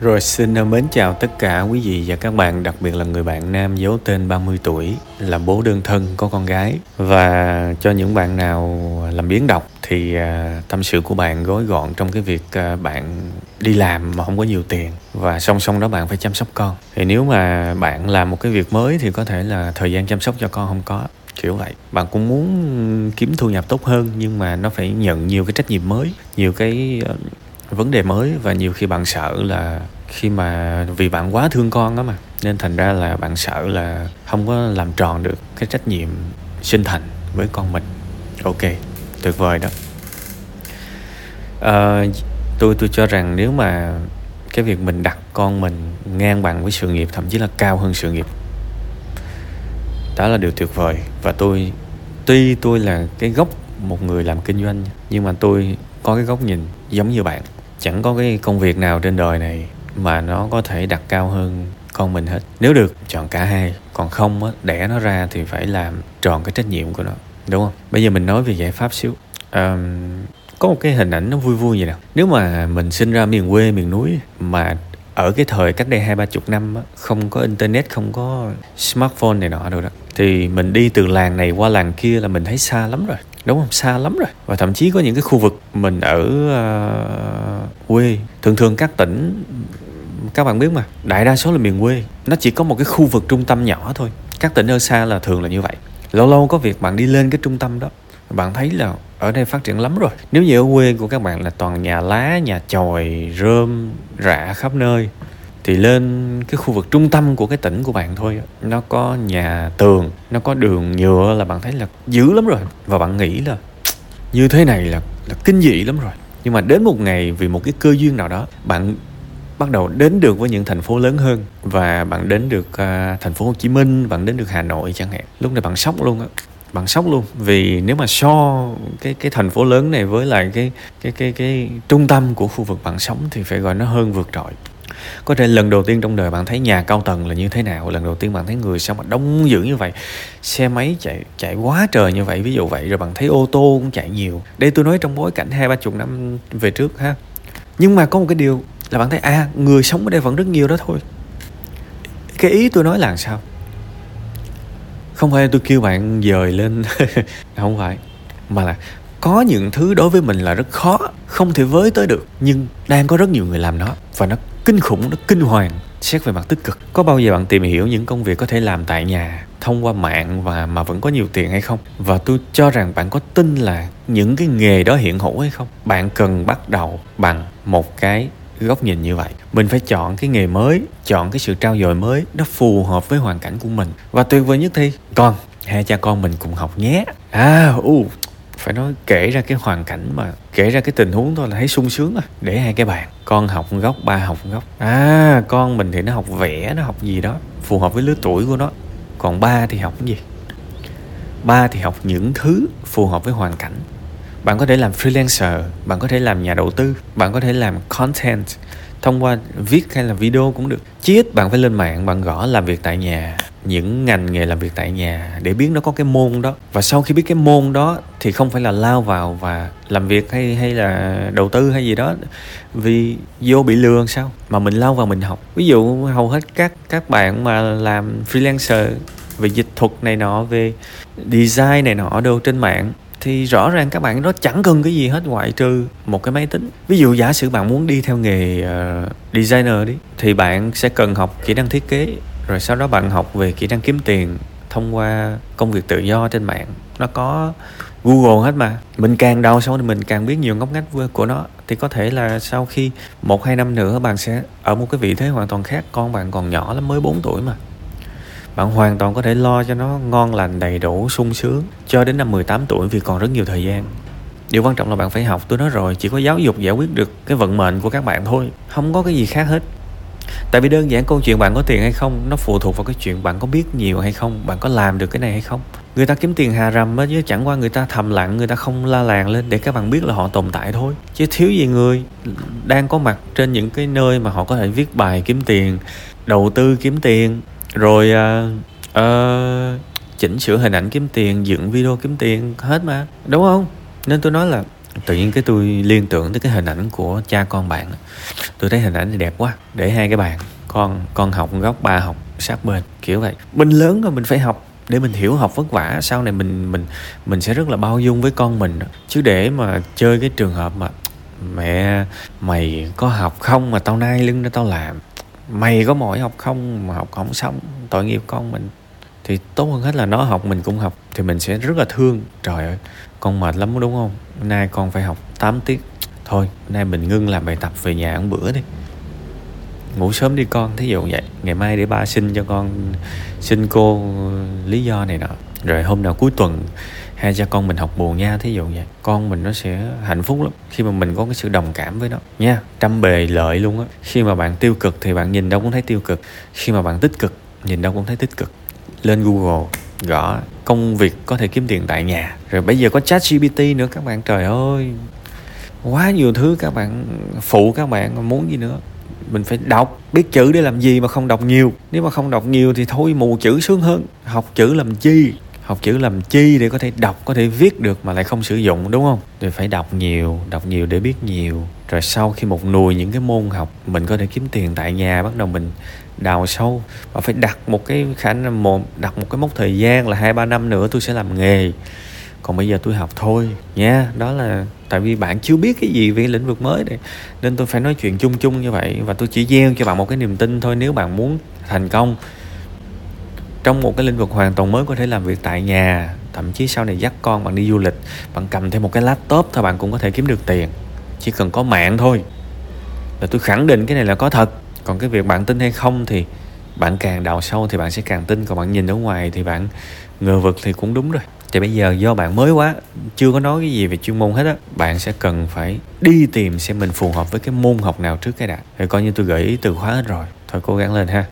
Rồi xin mến chào tất cả quý vị và các bạn, đặc biệt là người bạn nam giấu tên 30 tuổi, là bố đơn thân có con gái. Và cho những bạn nào làm biến đọc thì à, tâm sự của bạn gói gọn trong cái việc à, bạn đi làm mà không có nhiều tiền và song song đó bạn phải chăm sóc con. Thì nếu mà bạn làm một cái việc mới thì có thể là thời gian chăm sóc cho con không có kiểu vậy bạn cũng muốn kiếm thu nhập tốt hơn nhưng mà nó phải nhận nhiều cái trách nhiệm mới nhiều cái à, vấn đề mới và nhiều khi bạn sợ là khi mà vì bạn quá thương con đó mà nên thành ra là bạn sợ là không có làm tròn được cái trách nhiệm sinh thành với con mình. Ok tuyệt vời đó. À, tôi tôi cho rằng nếu mà cái việc mình đặt con mình ngang bằng với sự nghiệp thậm chí là cao hơn sự nghiệp đó là điều tuyệt vời. Và tôi tuy tôi là cái gốc một người làm kinh doanh nhưng mà tôi có cái góc nhìn giống như bạn chẳng có cái công việc nào trên đời này mà nó có thể đặt cao hơn con mình hết. Nếu được chọn cả hai. Còn không á đẻ nó ra thì phải làm tròn cái trách nhiệm của nó đúng không? Bây giờ mình nói về giải pháp xíu. Um, có một cái hình ảnh nó vui vui vậy nè. Nếu mà mình sinh ra miền quê miền núi mà ở cái thời cách đây hai ba chục năm á, không có internet không có smartphone này nọ đâu đó thì mình đi từ làng này qua làng kia là mình thấy xa lắm rồi đúng không? Xa lắm rồi. Và thậm chí có những cái khu vực mình ở uh, quê. Thường thường các tỉnh các bạn biết mà đại đa số là miền quê. Nó chỉ có một cái khu vực trung tâm nhỏ thôi. Các tỉnh ở xa là thường là như vậy. Lâu lâu có việc bạn đi lên cái trung tâm đó bạn thấy là ở đây phát triển lắm rồi. Nếu như ở quê của các bạn là toàn nhà lá nhà chòi rơm rạ khắp nơi thì lên cái khu vực trung tâm của cái tỉnh của bạn thôi. Nó có nhà tường nó có đường nhựa là bạn thấy là dữ lắm rồi. Và bạn nghĩ là như thế này là là kinh dị lắm rồi. Nhưng mà đến một ngày vì một cái cơ duyên nào đó bạn bắt đầu đến được với những thành phố lớn hơn. Và bạn đến được uh, thành phố Hồ Chí Minh, bạn đến được Hà Nội chẳng hạn. Lúc này bạn sốc luôn á. Bạn sốc luôn. Vì nếu mà so cái cái thành phố lớn này với lại cái cái cái cái trung tâm của khu vực bạn sống thì phải gọi nó hơn vượt trội có thể lần đầu tiên trong đời bạn thấy nhà cao tầng là như thế nào? Lần đầu tiên bạn thấy người sao mà đông dữ như vậy? Xe máy chạy chạy quá trời như vậy, ví dụ vậy, rồi bạn thấy ô tô cũng chạy nhiều. Đây tôi nói trong bối cảnh hai, ba chục năm về trước ha. Nhưng mà có một cái điều là bạn thấy à người sống ở đây vẫn rất nhiều đó thôi. Cái ý tôi nói là sao? Không phải tôi kêu bạn dời lên. Không phải. Mà là có những thứ đối với mình là rất khó, không thể với tới được. Nhưng đang có rất nhiều người làm nó và nó kinh khủng, nó kinh hoàng. Xét về mặt tích cực, có bao giờ bạn tìm hiểu những công việc có thể làm tại nhà thông qua mạng và mà vẫn có nhiều tiền hay không? Và tôi cho rằng bạn có tin là những cái nghề đó hiện hữu hay không? Bạn cần bắt đầu bằng một cái góc nhìn như vậy. Mình phải chọn cái nghề mới, chọn cái sự trao dồi mới, nó phù hợp với hoàn cảnh của mình. Và tuyệt vời nhất thì con, hai cha con mình cùng học nhé. À u phải nói kể ra cái hoàn cảnh mà, kể ra cái tình huống thôi là thấy sung sướng rồi. Để hai cái bàn con học góc, ba học góc. À con mình thì nó học vẽ, nó học gì đó, phù hợp với lứa tuổi của nó. Còn ba thì học cái gì? Ba thì học những thứ phù hợp với hoàn cảnh. Bạn có thể làm freelancer, bạn có thể làm nhà đầu tư, bạn có thể làm content, thông qua viết hay là video cũng được. Chí ít bạn phải lên mạng, bạn gõ làm việc tại nhà những ngành nghề làm việc tại nhà để biết nó có cái môn đó. Và sau khi biết cái môn đó thì không phải là lao vào và làm việc hay hay là đầu tư hay gì đó vì vô bị lừa sao? Mà mình lao vào mình học. Ví dụ hầu hết các các bạn mà làm freelancer về dịch thuật này nọ về design này nọ đâu trên mạng thì rõ ràng các bạn đó chẳng cần cái gì hết ngoại trừ một cái máy tính. Ví dụ giả sử bạn muốn đi theo nghề uh, designer đi thì bạn sẽ cần học kỹ năng thiết kế rồi sau đó bạn học về kỹ năng kiếm tiền thông qua công việc tự do trên mạng. Nó có Google hết mà. Mình càng đau sâu thì mình càng biết nhiều ngóc ngách của nó. Thì có thể là sau khi một hai năm nữa bạn sẽ ở một cái vị thế hoàn toàn khác. Con bạn còn nhỏ lắm, mới 4 tuổi mà. Bạn hoàn toàn có thể lo cho nó ngon lành, đầy đủ, sung sướng. Cho đến năm 18 tuổi vì còn rất nhiều thời gian. Điều quan trọng là bạn phải học tôi nói rồi. Chỉ có giáo dục giải quyết được cái vận mệnh của các bạn thôi. Không có cái gì khác hết tại vì đơn giản câu chuyện bạn có tiền hay không nó phụ thuộc vào cái chuyện bạn có biết nhiều hay không bạn có làm được cái này hay không. Người ta kiếm tiền hà rầm á chứ chẳng qua người ta thầm lặng người ta không la làng lên để các bạn biết là họ tồn tại thôi. Chứ thiếu gì người đang có mặt trên những cái nơi mà họ có thể viết bài kiếm tiền đầu tư kiếm tiền rồi uh, uh, chỉnh sửa hình ảnh kiếm tiền dựng video kiếm tiền hết mà. Đúng không? Nên tôi nói là tự nhiên cái tôi liên tưởng tới cái hình ảnh của cha con bạn. Tôi thấy hình ảnh này đẹp quá. Để hai cái bàn con con học góc ba học sát bên, kiểu vậy. Mình lớn rồi mình phải học. Để mình hiểu học vất vả, sau này mình mình mình sẽ rất là bao dung với con mình. Chứ để mà chơi cái trường hợp mà mẹ, mày có học không mà tao nai lưng ra tao làm. Mày có mỏi học không mà học không xong, tội nghiệp con mình thì tốt hơn hết là nó học, mình cũng học, thì mình sẽ rất là thương. Trời ơi, con mệt lắm, đúng không? Nay con phải học 8 tiết. Thôi nay mình ngưng làm bài tập về nhà ăn bữa đi. Ngủ sớm đi con, thí dụ vậy. Ngày mai để ba xin cho con, xin cô uh, lý do này nọ. Rồi hôm nào cuối tuần, hai cha con mình học buồn nha, thí dụ vậy. Con mình nó sẽ hạnh phúc lắm, khi mà mình có cái sự đồng cảm với nó. Nha, trăm bề lợi luôn á. Khi mà bạn tiêu cực thì bạn nhìn đâu cũng thấy tiêu cực. Khi mà bạn tích cực, nhìn đâu cũng thấy tích cực lên google, gõ công việc có thể kiếm tiền tại nhà. Rồi bây giờ có chat gpt nữa, các bạn trời ơi. Quá nhiều thứ các bạn, phụ các bạn muốn gì nữa. Mình phải đọc, biết chữ để làm gì mà không đọc nhiều. Nếu mà không đọc nhiều thì thôi, mù chữ sướng hơn. Học chữ làm chi? Học chữ làm chi để có thể đọc, có thể viết được mà lại không sử dụng, đúng không? Thì phải đọc nhiều đọc nhiều để biết nhiều. Rồi sau khi một nùi những cái môn học, mình có thể kiếm tiền tại nhà, bắt đầu mình đào sâu. Và phải đặt một cái khả năng một, đặt một cái mốc thời gian là hai, ba năm nữa tôi sẽ làm nghề. Còn bây giờ tôi học thôi nha đó là, tại vì bạn chưa biết cái gì về lĩnh vực mới này nên tôi phải nói chuyện chung chung như vậy. Và tôi chỉ gieo cho bạn một cái niềm tin thôi, nếu bạn muốn thành công trong một cái lĩnh vực hoàn toàn mới có thể làm việc tại nhà, thậm chí sau này dắt con bạn đi du lịch, bạn cầm thêm một cái laptop thôi bạn cũng có thể kiếm được tiền. Chỉ cần có mạng thôi. Là tôi khẳng định cái này là có thật. Còn cái việc bạn tin hay không thì bạn càng đào sâu thì bạn sẽ càng tin. Còn bạn nhìn ở ngoài thì bạn ngờ vực thì cũng đúng rồi. Thì bây giờ do bạn mới quá, chưa có nói cái gì về chuyên môn hết á, bạn sẽ cần phải đi tìm xem mình phù hợp với cái môn học nào trước cái đã. Thì coi như tôi gợi ý từ khóa hết rồi. Thôi cố gắng lên ha.